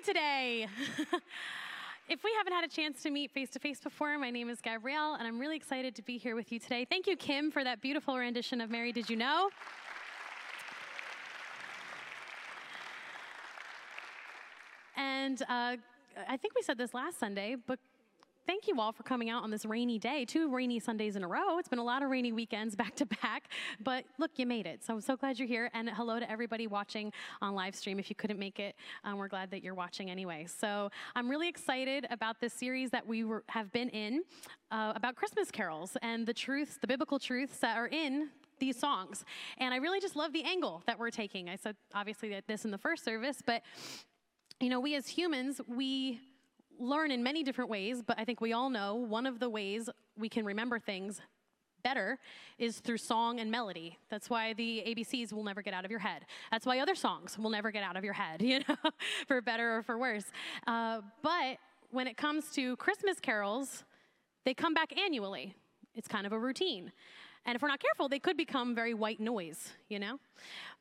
you today? if we haven't had a chance to meet face to face before, my name is Gabrielle, and I'm really excited to be here with you today. Thank you, Kim, for that beautiful rendition of Mary Did You Know? And uh, I think we said this last Sunday, but thank you all for coming out on this rainy day, two rainy Sundays in a row. It's been a lot of rainy weekends back to back, but look, you made it. So I'm so glad you're here. And hello to everybody watching on live stream. If you couldn't make it, um, we're glad that you're watching anyway. So I'm really excited about this series that we were, have been in uh, about Christmas carols and the truths, the biblical truths that are in these songs. And I really just love the angle that we're taking. I said obviously that this in the first service, but you know, we as humans, we learn in many different ways, but I think we all know one of the ways we can remember things better is through song and melody. That's why the ABCs will never get out of your head. That's why other songs will never get out of your head, you know, for better or for worse. Uh, but when it comes to Christmas carols, they come back annually. It's kind of a routine. And if we're not careful, they could become very white noise, you know?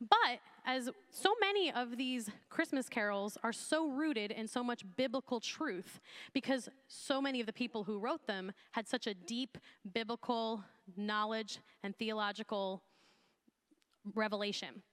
But as so many of these Christmas carols are so rooted in so much biblical truth, because so many of the people who wrote them had such a deep biblical knowledge and theological revelation.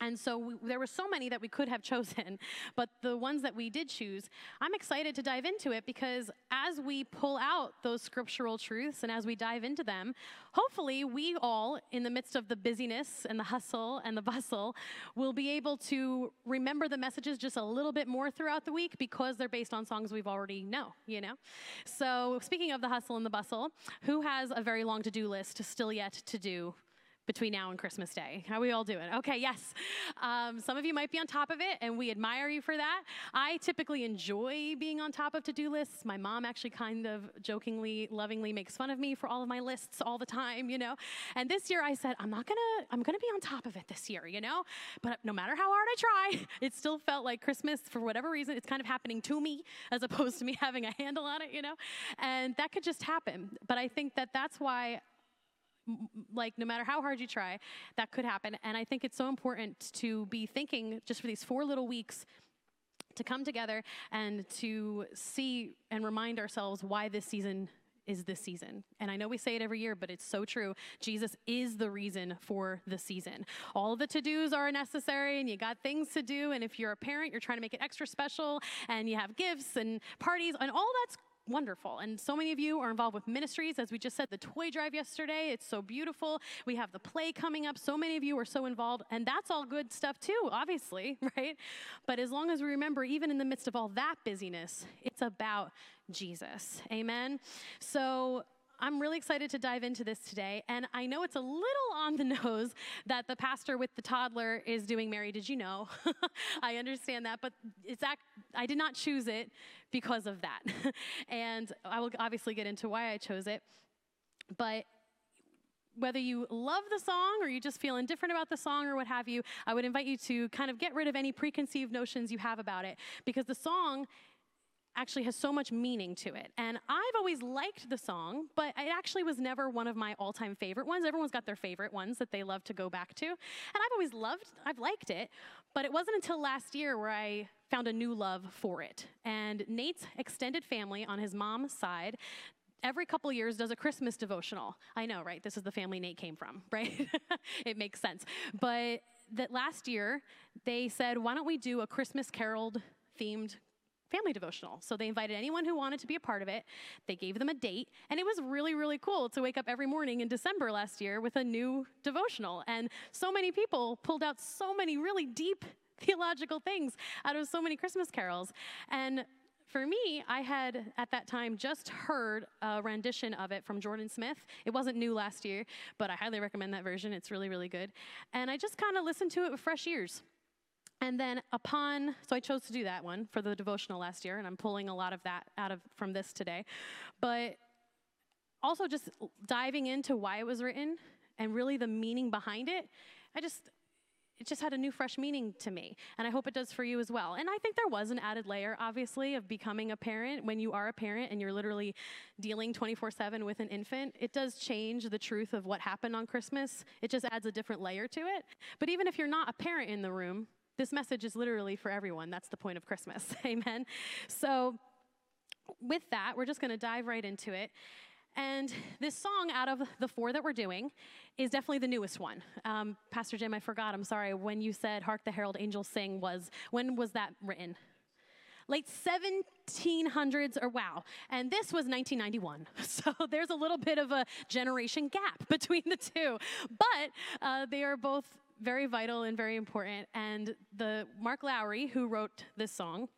And so we, there were so many that we could have chosen, but the ones that we did choose, I'm excited to dive into it because as we pull out those scriptural truths and as we dive into them, hopefully we all, in the midst of the busyness and the hustle and the bustle, will be able to remember the messages just a little bit more throughout the week because they're based on songs we've already know, you know? So speaking of the hustle and the bustle, who has a very long to-do list still yet to do between now and Christmas Day. How we all doing? Okay, yes. Um, some of you might be on top of it, and we admire you for that. I typically enjoy being on top of to-do lists. My mom actually kind of jokingly, lovingly makes fun of me for all of my lists all the time, you know. And this year I said, I'm not gonna, I'm gonna be on top of it this year, you know. But no matter how hard I try, it still felt like Christmas for whatever reason. It's kind of happening to me as opposed to me having a handle on it, you know. And that could just happen. But I think that that's why like no matter how hard you try, that could happen. And I think it's so important to be thinking just for these four little weeks to come together and to see and remind ourselves why this season is this season. And I know we say it every year, but it's so true. Jesus is the reason for the season. All the to dos are necessary, and you got things to do. And if you're a parent, you're trying to make it extra special, and you have gifts and parties, and all that's wonderful. And so many of you are involved with ministries. As we just said, the toy drive yesterday, it's so beautiful. We have the play coming up. So many of you are so involved. And that's all good stuff too, obviously, right? But as long as we remember, even in the midst of all that busyness, it's about Jesus. Amen. So, I'm really excited to dive into this today. And I know it's a little on the nose that the pastor with the toddler is doing Mary, did you know? I understand that, but it's I did not choose it because of that. and I will obviously get into why I chose it. But whether you love the song or you just feel indifferent about the song or what have you, I would invite you to kind of get rid of any preconceived notions you have about it because the song actually has so much meaning to it. And I've always liked the song, but it actually was never one of my all time favorite ones. Everyone's got their favorite ones that they love to go back to. And I've always loved, I've liked it, but it wasn't until last year where I found a new love for it. And Nate's extended family on his mom's side every couple years does a Christmas devotional. I know, right? This is the family Nate came from, right? it makes sense. But that last year, they said, why don't we do a Christmas carol themed family devotional. So they invited anyone who wanted to be a part of it. They gave them a date, and it was really, really cool to wake up every morning in December last year with a new devotional. And so many people pulled out so many really deep theological things out of so many Christmas carols. And for me, I had at that time just heard a rendition of it from Jordan Smith. It wasn't new last year, but I highly recommend that version. It's really, really good. And I just kind of listened to it with fresh ears. And then upon, so I chose to do that one for the devotional last year, and I'm pulling a lot of that out of from this today. But also just diving into why it was written and really the meaning behind it, I just it just had a new fresh meaning to me and i hope it does for you as well. And i think there was an added layer obviously of becoming a parent. When you are a parent and you're literally dealing 24-7 with an infant it does change the truth of what happened on christmas. It just adds a different layer to it. But even if you're not a parent in the room this message is literally for everyone. That's the point of Christmas. Amen. So, with that, we're just going to dive right into it. And this song, out of the four that we're doing, is definitely the newest one. Um, Pastor Jim, I forgot. I'm sorry. When you said "Hark the Herald Angels Sing," was when was that written? Late 1700s, or wow. And this was 1991. So there's a little bit of a generation gap between the two. But uh, they are both very vital and very important. And the Mark Lowry, who wrote this song,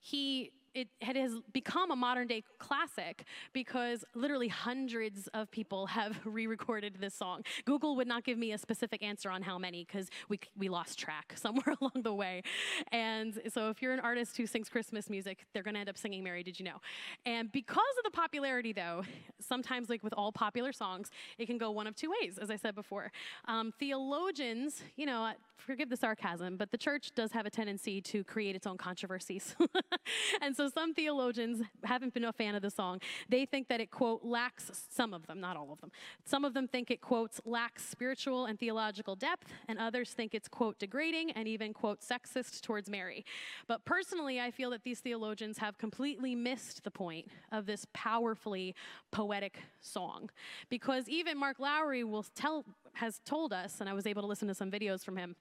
he it, it has become a modern day classic because literally hundreds of people have re recorded this song. Google would not give me a specific answer on how many because we, we lost track somewhere along the way. And so if you're an artist who sings Christmas music, they're going to end up singing Mary, Did You Know? And because of the popularity, though, sometimes, like with all popular songs, it can go one of two ways, as I said before. Um, theologians, you know, forgive the sarcasm, but the church does have a tendency to create its own controversies. and so so some theologians haven't been a fan of the song. They think that it, quote, lacks, some of them, not all of them, some of them think it, quotes, lacks spiritual and theological depth, and others think it's, quote, degrading and even, quote, sexist towards Mary. But personally, I feel that these theologians have completely missed the point of this powerfully poetic song. Because even Mark Lowry will tell, has told us, and I was able to listen to some videos from him,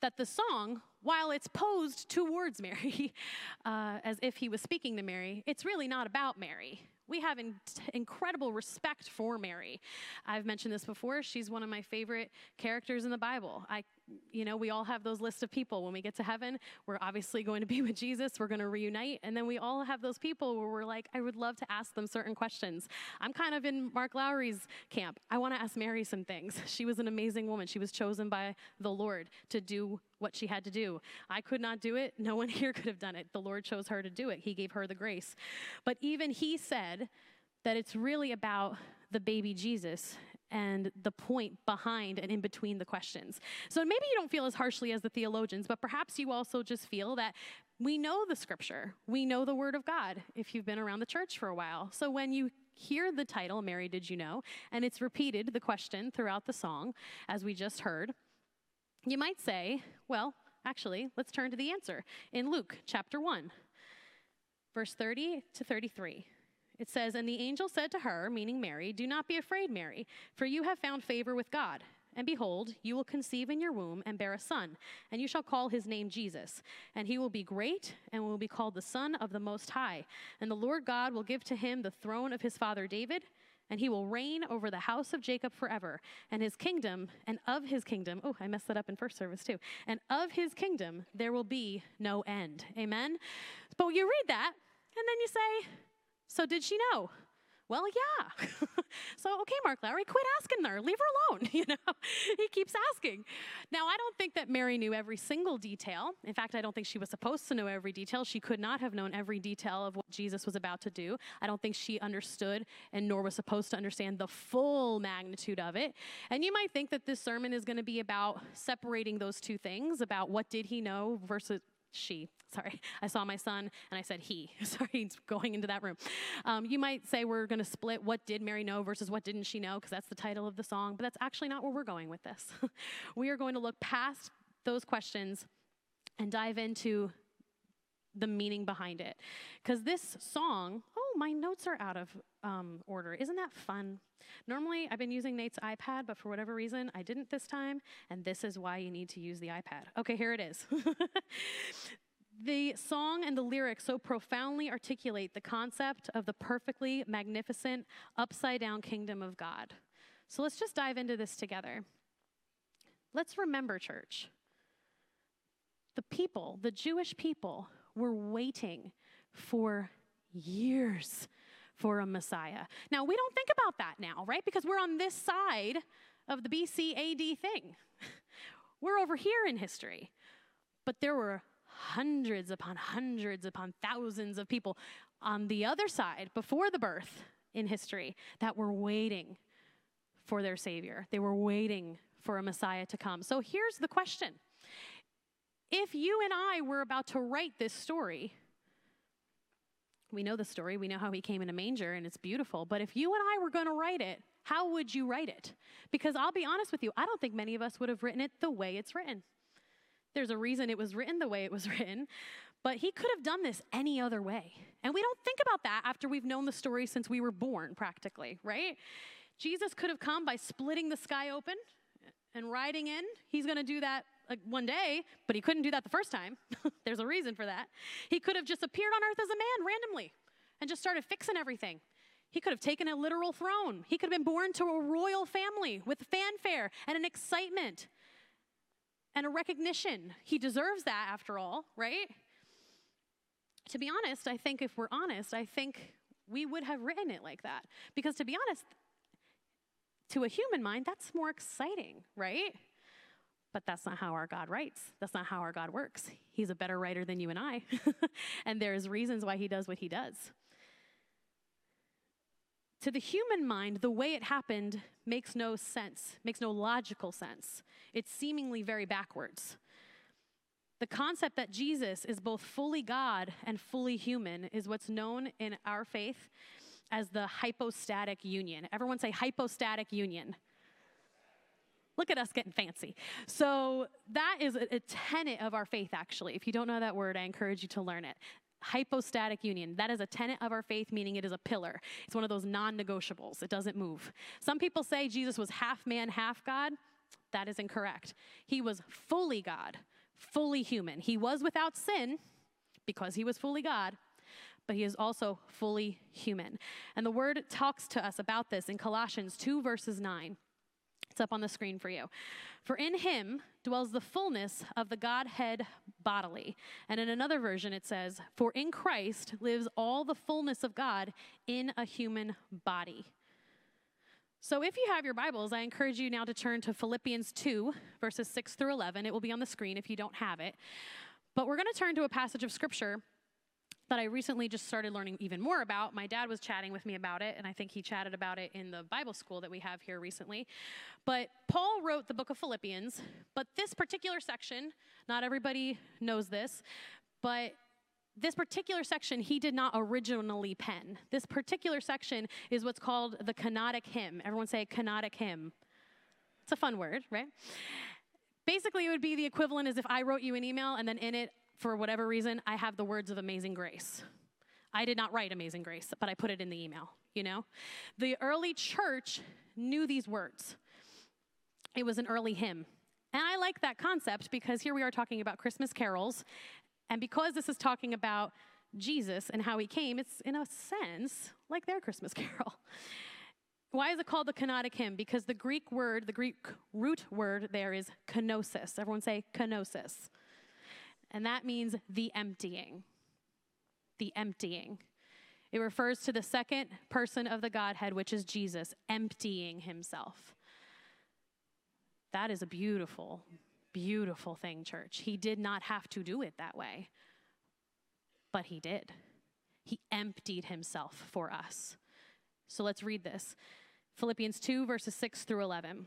that the song, while it's posed towards Mary, uh, as if he was speaking to Mary, it's really not about Mary. We have in- incredible respect for Mary. I've mentioned this before. She's one of my favorite characters in the Bible. I you know, we all have those lists of people. When we get to heaven, we're obviously going to be with Jesus. We're going to reunite. And then we all have those people where we're like, I would love to ask them certain questions. I'm kind of in Mark Lowry's camp. I want to ask Mary some things. She was an amazing woman. She was chosen by the Lord to do what she had to do. I could not do it. No one here could have done it. The Lord chose her to do it, He gave her the grace. But even He said, that it's really about the baby Jesus and the point behind and in between the questions. So maybe you don't feel as harshly as the theologians, but perhaps you also just feel that we know the scripture, we know the word of God if you've been around the church for a while. So when you hear the title, Mary, Did You Know? and it's repeated, the question, throughout the song, as we just heard, you might say, well, actually, let's turn to the answer in Luke chapter 1, verse 30 to 33. It says, And the angel said to her, meaning Mary, Do not be afraid, Mary, for you have found favor with God. And behold, you will conceive in your womb and bear a son, and you shall call his name Jesus. And he will be great and will be called the Son of the Most High. And the Lord God will give to him the throne of his father David, and he will reign over the house of Jacob forever. And his kingdom, and of his kingdom, oh, I messed that up in first service too. And of his kingdom, there will be no end. Amen? But you read that, and then you say, so did she know? Well, yeah. so, okay, Mark Lowry, quit asking her. Leave her alone. You know, he keeps asking. Now, I don't think that Mary knew every single detail. In fact, I don't think she was supposed to know every detail. She could not have known every detail of what Jesus was about to do. I don't think she understood and nor was supposed to understand the full magnitude of it. And you might think that this sermon is going to be about separating those two things about what did he know versus she. Sorry, I saw my son and I said he. Sorry, he's going into that room. Um, you might say we're going to split what did Mary know versus what didn't she know, because that's the title of the song, but that's actually not where we're going with this. we are going to look past those questions and dive into the meaning behind it. Because this song, my notes are out of um, order. Isn't that fun? Normally, I've been using Nate's iPad, but for whatever reason, I didn't this time, and this is why you need to use the iPad. Okay, here it is. the song and the lyrics so profoundly articulate the concept of the perfectly magnificent, upside down kingdom of God. So let's just dive into this together. Let's remember, church, the people, the Jewish people, were waiting for years for a Messiah. Now, we don't think about that now, right? Because we're on this side of the BC AD thing. we're over here in history. But there were hundreds upon hundreds upon thousands of people on the other side before the birth in history that were waiting for their Savior. They were waiting for a Messiah to come. So here's the question If you and I were about to write this story, we know the story, we know how he came in a manger, and it's beautiful. But if you and I were going to write it, how would you write it? Because I'll be honest with you, I don't think many of us would have written it the way it's written. There's a reason it was written the way it was written, but he could have done this any other way. And we don't think about that after we've known the story since we were born, practically, right? Jesus could have come by splitting the sky open and riding in. He's going to do that like one day, but he couldn't do that the first time. There's a reason for that. He could have just appeared on earth as a man randomly and just started fixing everything. He could have taken a literal throne. He could have been born to a royal family with fanfare and an excitement and a recognition. He deserves that after all, right? To be honest, I think if we're honest, I think we would have written it like that. Because to be honest, to a human mind, that's more exciting, right? But that's not how our God writes. That's not how our God works. He's a better writer than you and I. and there's reasons why he does what he does. To the human mind, the way it happened makes no sense, makes no logical sense. It's seemingly very backwards. The concept that Jesus is both fully God and fully human is what's known in our faith as the hypostatic union. Everyone say hypostatic union. Look at us getting fancy. So, that is a, tenet of our faith, actually. If you don't know that word, I encourage you to learn it hypostatic union. That is a tenet of our faith, meaning it is a pillar. It's one of those non negotiables, it doesn't move. Some people say Jesus was half man, half God. That is incorrect. He was fully God, fully human. He was without sin because he was fully God, but he is also fully human. And the word talks to us about this in Colossians 2, verses 9. It's up on the screen for you. For in him dwells the fullness of the Godhead bodily. And in another version, it says, For in Christ lives all the fullness of God in a human body. So if you have your Bibles, I encourage you now to turn to Philippians 2, verses 6 through 11. It will be on the screen if you don't have it. But we're going to turn to a passage of scripture that I recently just started learning even more about. My dad was chatting with me about it, and I think he chatted about it in the Bible school that we have here recently. But Paul wrote the book of Philippians, but this particular section, not everybody knows this, but this particular section he did not originally pen. This particular section is what's called the kenotic hymn. Everyone say kenotic hymn. It's a fun word, right? Basically, it would be the equivalent as if I wrote you an email and then in it for whatever reason, I have the words of Amazing Grace. I did not write Amazing Grace, but I put it in the email, you know? The early church knew these words. It was an early hymn. And I like that concept because here we are talking about Christmas carols. And because this is talking about Jesus and how he came, it's in a sense like their Christmas carol. Why is it called the kenotic hymn? Because the Greek word, the Greek root word there is kenosis. Everyone say kenosis and that means the emptying. The emptying. It refers to the second person of the Godhead, which is Jesus, emptying himself. That is a beautiful, beautiful thing, church. He did not have to do it that way, but he did. He emptied himself for us. So let's read this Philippians 2, verses 6 through 11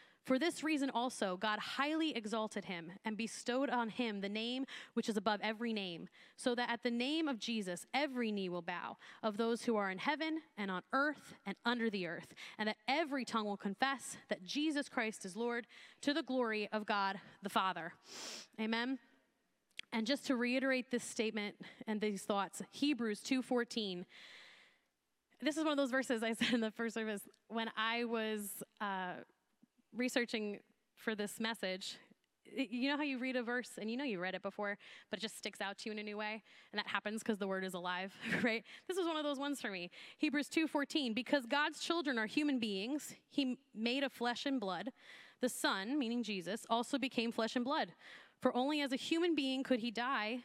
For this reason also, God highly exalted him and bestowed on him the name which is above every name, so that at the name of Jesus every knee will bow, of those who are in heaven and on earth and under the earth, and that every tongue will confess that Jesus Christ is Lord to the glory of God the Father. Amen. And just to reiterate this statement and these thoughts, Hebrews 2:14 this is one of those verses I said in the first service when I was uh, researching for this message, you know how you read a verse and you know you read it before, but it just sticks out to you in a new way, and that happens because the word is alive, right? This was one of those ones for me. Hebrews 2:14, because God's children are human beings, he made of flesh and blood. The Son, meaning Jesus, also became flesh and blood. For only as a human being could he die,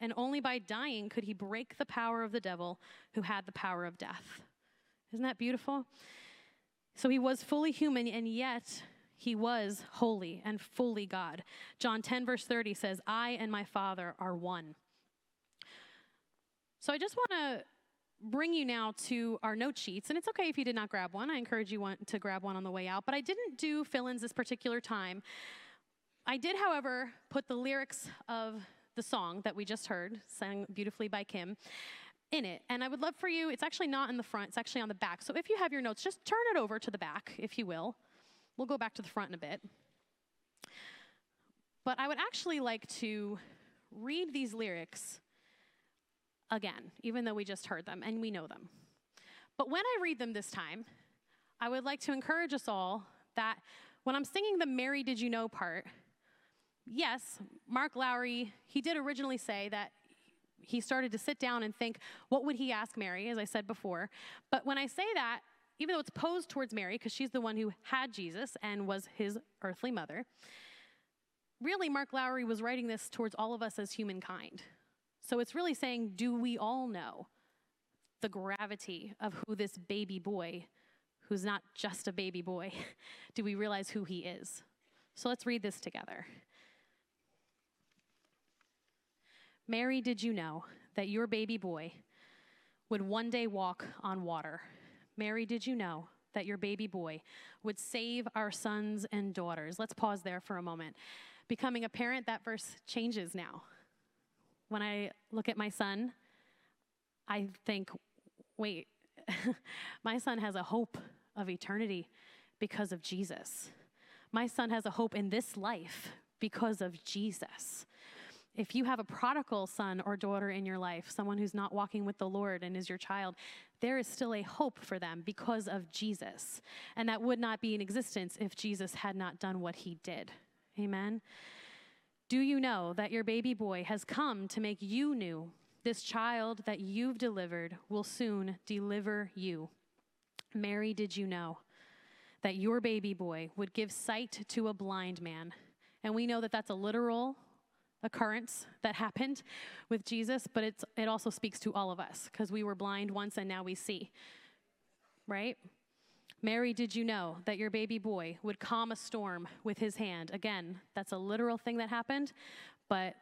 and only by dying could he break the power of the devil who had the power of death. Isn't that beautiful? So he was fully human, and yet he was holy and fully God. John 10, verse 30 says, I and my Father are one. So I just want to bring you now to our note sheets. And it's okay if you did not grab one. I encourage you to grab one on the way out. But I didn't do fill ins this particular time. I did, however, put the lyrics of the song that we just heard, sung beautifully by Kim, in it. And I would love for you, it's actually not in the front, it's actually on the back. So if you have your notes, just turn it over to the back, if you will. We'll go back to the front in a bit. But I would actually like to read these lyrics again, even though we just heard them and we know them. But when I read them this time, I would like to encourage us all that when I'm singing the Mary Did You Know part, yes, Mark Lowry, he did originally say that he started to sit down and think, what would he ask Mary, as I said before. But when I say that, even though it's posed towards Mary, because she's the one who had Jesus and was his earthly mother, really, Mark Lowry was writing this towards all of us as humankind. So it's really saying, do we all know the gravity of who this baby boy, who's not just a baby boy, do we realize who he is? So let's read this together. Mary, did you know that your baby boy would one day walk on water? Mary, did you know that your baby boy would save our sons and daughters? Let's pause there for a moment. Becoming a parent, that verse changes now. When I look at my son, I think, wait, my son has a hope of eternity because of Jesus. My son has a hope in this life because of Jesus. If you have a prodigal son or daughter in your life, someone who's not walking with the Lord and is your child, there is still a hope for them because of Jesus. And that would not be in existence if Jesus had not done what he did. Amen. Do you know that your baby boy has come to make you new? This child that you've delivered will soon deliver you. Mary, did you know that your baby boy would give sight to a blind man? And we know that that's a literal occurrence that happened with Jesus, but it's, it also speaks to all of us because we were blind once and now we see. Right? Mary, did you know that your baby boy would calm a storm with his hand? Again, that's a literal thing that happened, but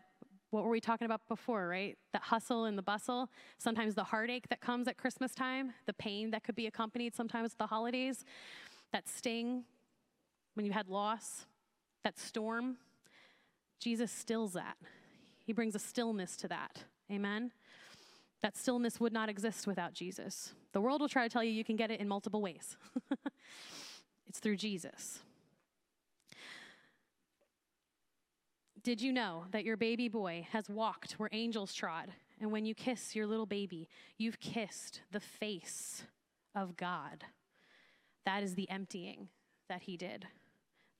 what were we talking about before, right? That hustle and the bustle, sometimes the heartache that comes at Christmas time, the pain that could be accompanied sometimes with the holidays, that sting when you had loss, that storm Jesus stills that. He brings a stillness to that. Amen? That stillness would not exist without Jesus. The world will try to tell you you can get it in multiple ways. it's through Jesus. Did you know that your baby boy has walked where angels trod? And when you kiss your little baby, you've kissed the face of God. That is the emptying that he did,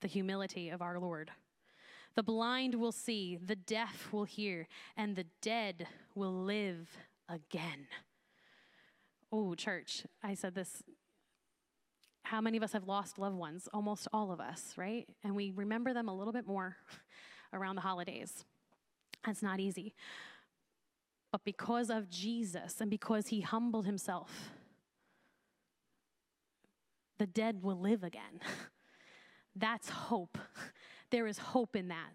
the humility of our Lord. The blind will see, the deaf will hear, and the dead will live again. Oh, church, I said this. How many of us have lost loved ones? Almost all of us, right? And we remember them a little bit more around the holidays. That's not easy. But because of Jesus and because he humbled himself, the dead will live again. That's hope. There is hope in that.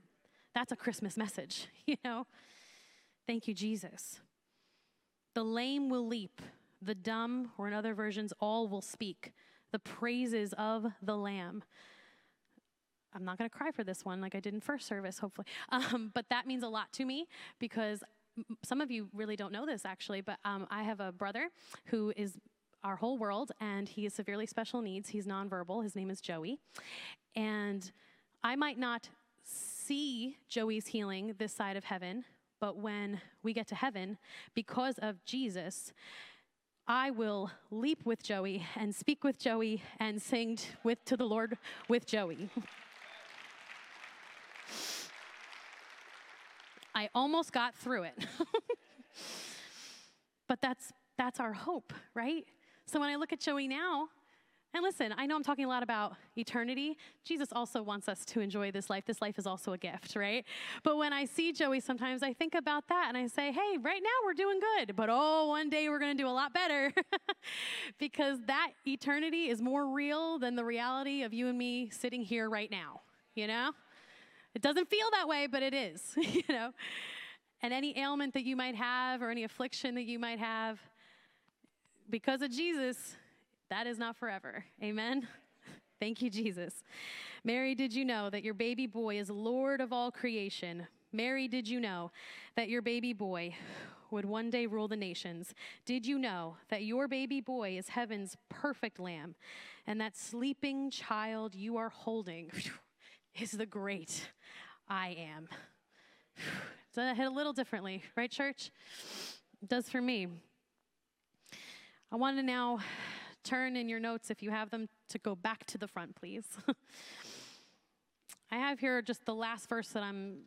That's a Christmas message, you know? Thank you, Jesus. The lame will leap, the dumb, or in other versions, all will speak the praises of the Lamb. I'm not going to cry for this one like I did in first service, hopefully. Um, but that means a lot to me because some of you really don't know this actually, but um, I have a brother who is our whole world and he is severely special needs. He's nonverbal. His name is Joey. And I might not see Joey's healing this side of heaven, but when we get to heaven, because of Jesus, I will leap with Joey and speak with Joey and sing with to the Lord with Joey. I almost got through it. but that's that's our hope, right? So when I look at Joey now, and listen, I know I'm talking a lot about eternity. Jesus also wants us to enjoy this life. This life is also a gift, right? But when I see Joey, sometimes I think about that and I say, hey, right now we're doing good, but oh, one day we're going to do a lot better. because that eternity is more real than the reality of you and me sitting here right now, you know? It doesn't feel that way, but it is, you know? And any ailment that you might have or any affliction that you might have, because of Jesus, that is not forever. Amen. Thank you, Jesus. Mary, did you know that your baby boy is Lord of all creation? Mary, did you know that your baby boy would one day rule the nations? Did you know that your baby boy is heaven's perfect lamb? And that sleeping child you are holding is the great I am. Does that hit a little differently, right, church? It does for me. I want to now turn in your notes, if you have them, to go back to the front, please. I have here just the last verse that I'm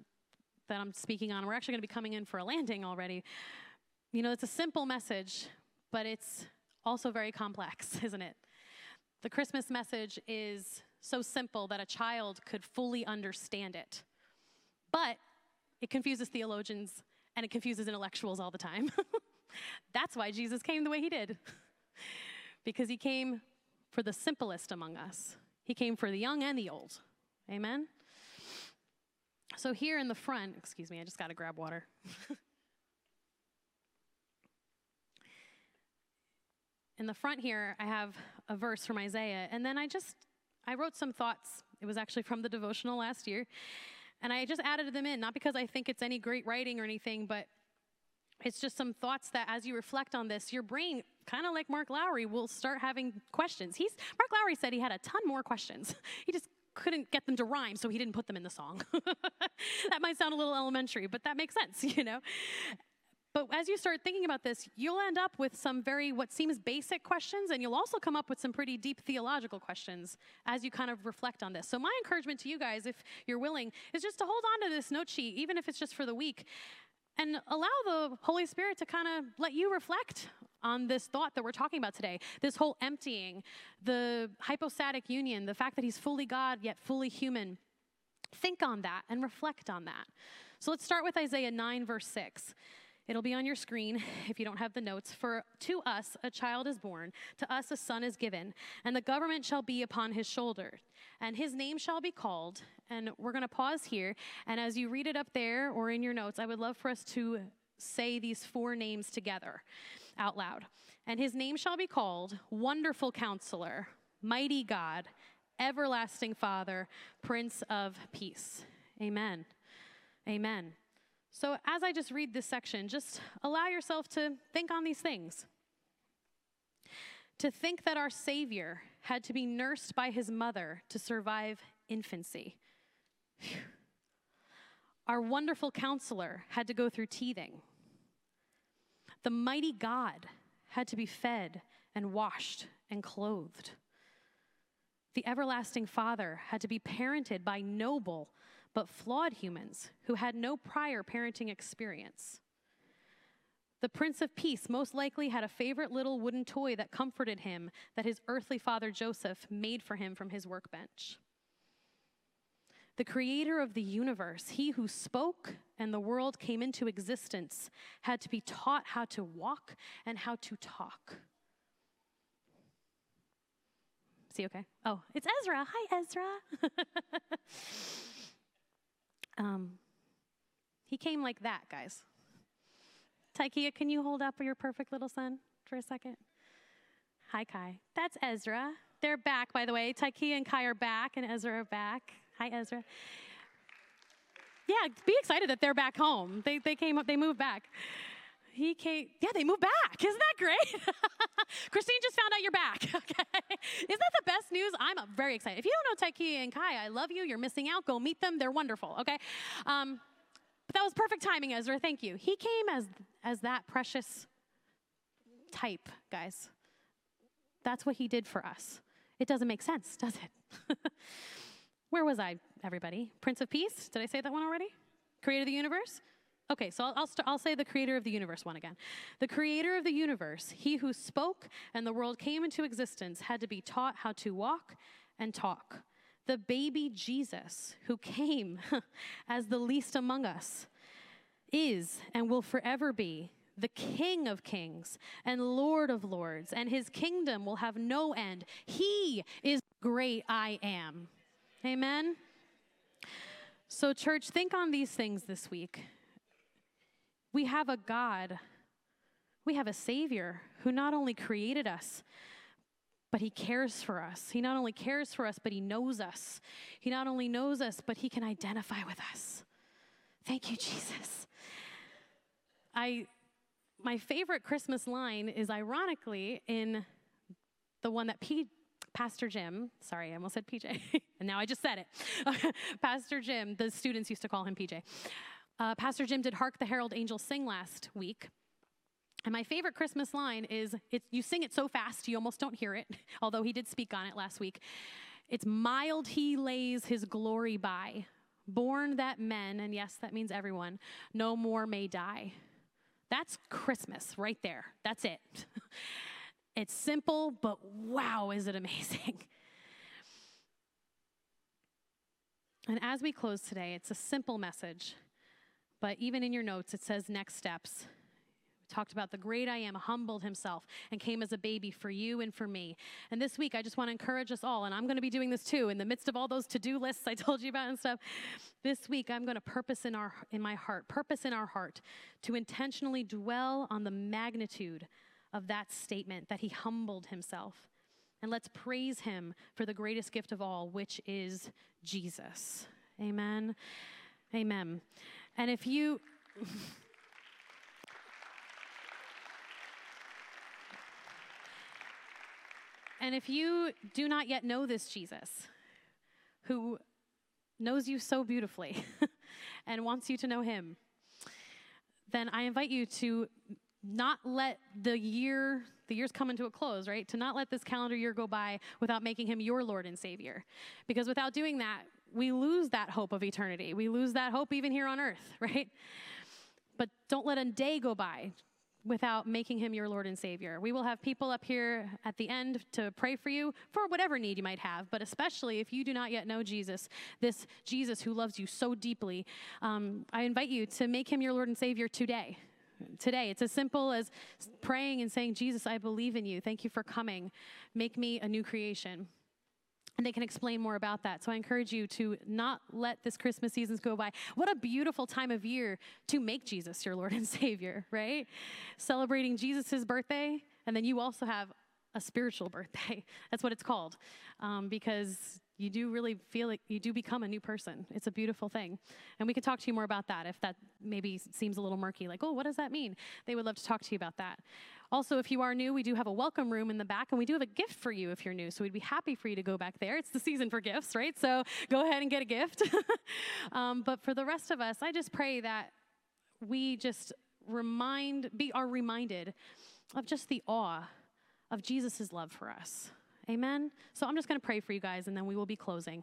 that I'm speaking on. We're actually going to be coming in for a landing already. You know, it's a simple message, but it's also very complex, isn't it? The Christmas message is so simple that a child could fully understand it. But it confuses theologians and it confuses intellectuals all the time. That's why Jesus came the way he did. Because he came for the simplest among us. He came for the young and the old. Amen? So, here in the front, excuse me, I just got to grab water. in the front here, I have a verse from Isaiah, and then I just I wrote some thoughts. It was actually from the devotional last year, and I just added them in, not because I think it's any great writing or anything, but it's just some thoughts that as you reflect on this, your brain, kind of like Mark Lowry, will start having questions. He's Mark Lowry said he had a ton more questions. He just couldn't get them to rhyme, so he didn't put them in the song. that might sound a little elementary, but that makes sense, you know? But as you start thinking about this, you'll end up with some very, what seems basic questions, and you'll also come up with some pretty deep theological questions as you kind of reflect on this. So, my encouragement to you guys, if you're willing, is just to hold on to this note sheet, even if it's just for the week, and allow the Holy Spirit to kind of let you reflect on this thought that we're talking about today this whole emptying, the hypostatic union, the fact that He's fully God yet fully human. Think on that and reflect on that. So, let's start with Isaiah 9, verse 6. It'll be on your screen if you don't have the notes. For to us a child is born, to us a son is given, and the government shall be upon his shoulder, and his name shall be called. And we're going to pause here. And as you read it up there or in your notes, I would love for us to say these four names together out loud. And his name shall be called Wonderful Counselor, Mighty God, Everlasting Father, Prince of Peace. Amen. Amen. So, as I just read this section, just allow yourself to think on these things. To think that our Savior had to be nursed by his mother to survive infancy. Our wonderful counselor had to go through teething. The mighty God had to be fed and washed and clothed. The everlasting Father had to be parented by noble but flawed humans who had no prior parenting experience. The Prince of Peace most likely had a favorite little wooden toy that comforted him that his earthly father Joseph made for him from his workbench. The creator of the universe, he who spoke and the world came into existence, had to be taught how to walk and how to talk. See, okay? Oh, it's Ezra. Hi, Ezra. Um, he came like that, guys. Taikia, can you hold up your perfect little son for a second? Hi, Kai. That's Ezra. They're back, by the way. Taikia and Kai are back, and Ezra are back. Hi, Ezra. Yeah, be excited that they're back home. They, they came up, they moved back. He came, yeah, they moved back. Isn't that great? Christine just found out you're back. Okay. Isn't that the best news? I'm very excited. If you don't know Taiki and Kai, I love you. You're missing out. Go meet them. They're wonderful. Okay. Um, but that was perfect timing, Ezra. Thank you. He came as as that precious type, guys. That's what he did for us. It doesn't make sense, does it? Where was I, everybody? Prince of Peace? Did I say that one already? Creator of the universe? Okay, so I'll, I'll, st- I'll say the creator of the universe one again. The creator of the universe, he who spoke and the world came into existence, had to be taught how to walk and talk. The baby Jesus, who came as the least among us, is and will forever be the King of kings and Lord of lords, and his kingdom will have no end. He is great I am. Amen. So, church, think on these things this week. We have a God, we have a Savior who not only created us, but he cares for us. He not only cares for us, but he knows us. He not only knows us, but he can identify with us. Thank you, Jesus. I my favorite Christmas line is ironically in the one that P, Pastor Jim, sorry, I almost said PJ, and now I just said it. Pastor Jim, the students used to call him PJ. Uh, Pastor Jim did Hark the Herald Angels Sing last week. And my favorite Christmas line is you sing it so fast you almost don't hear it, although he did speak on it last week. It's mild he lays his glory by, born that men, and yes, that means everyone, no more may die. That's Christmas right there. That's it. it's simple, but wow, is it amazing. And as we close today, it's a simple message, but even in your notes, it says next steps talked about the great I am humbled himself and came as a baby for you and for me. And this week, I just want to encourage us all, and I'm going to be doing this too in the midst of all those to do lists I told you about and stuff. This week, I'm going to purpose in, our, in my heart, purpose in our heart to intentionally dwell on the magnitude of that statement that he humbled himself. And let's praise him for the greatest gift of all, which is Jesus. Amen. Amen. And if you. And if you do not yet know this Jesus, who knows you so beautifully and wants you to know him, then I invite you to not let the year, the years coming to a close, right? To not let this calendar year go by without making him your Lord and Savior. Because without doing that, we lose that hope of eternity. We lose that hope even here on earth, right? But don't let a day go by without making him your Lord and Savior. We will have people up here at the end to pray for you for whatever need you might have, but especially if you do not yet know Jesus, this Jesus who loves you so deeply, um, I invite you to make him your Lord and Savior today. Today, it's as simple as praying and saying, Jesus, I believe in you. Thank you for coming. Make me a new creation and they can explain more about that. So I encourage you to not let this Christmas season go by. What a beautiful time of year to make Jesus your Lord and Savior, right? Celebrating Jesus' birthday, and then you also have a spiritual birthday. That's what it's called, um, because you do really feel like you do become a new person. It's a beautiful thing. And we could talk to you more about that if that maybe seems a little murky, like, oh, what does that mean? They would love to talk to you about that. Also, if you are new, we do have a welcome room in the back, and we do have a gift for you if you're new. So we'd be happy for you to go back there. It's the season for gifts, right? So go ahead and get a gift. um, but for the rest of us, I just pray that we just remind, be are reminded of just the awe of Jesus' love for us. Amen. So I'm just going to pray for you guys, and then we will be closing.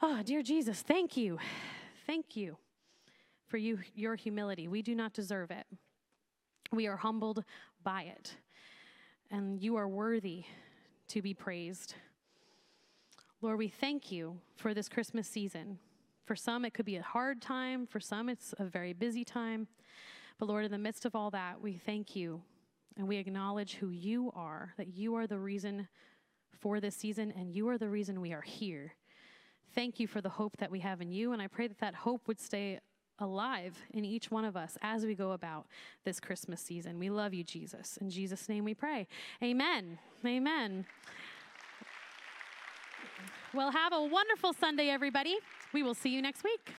Oh, dear Jesus, thank you, thank you for you your humility. We do not deserve it. We are humbled by it. And you are worthy to be praised. Lord, we thank you for this Christmas season. For some, it could be a hard time. For some, it's a very busy time. But Lord, in the midst of all that, we thank you and we acknowledge who you are, that you are the reason for this season and you are the reason we are here. Thank you for the hope that we have in you. And I pray that that hope would stay alive in each one of us as we go about this Christmas season. We love you, Jesus. In Jesus' name we pray. Amen. Amen. Well, have a wonderful Sunday, everybody. We will see you next week.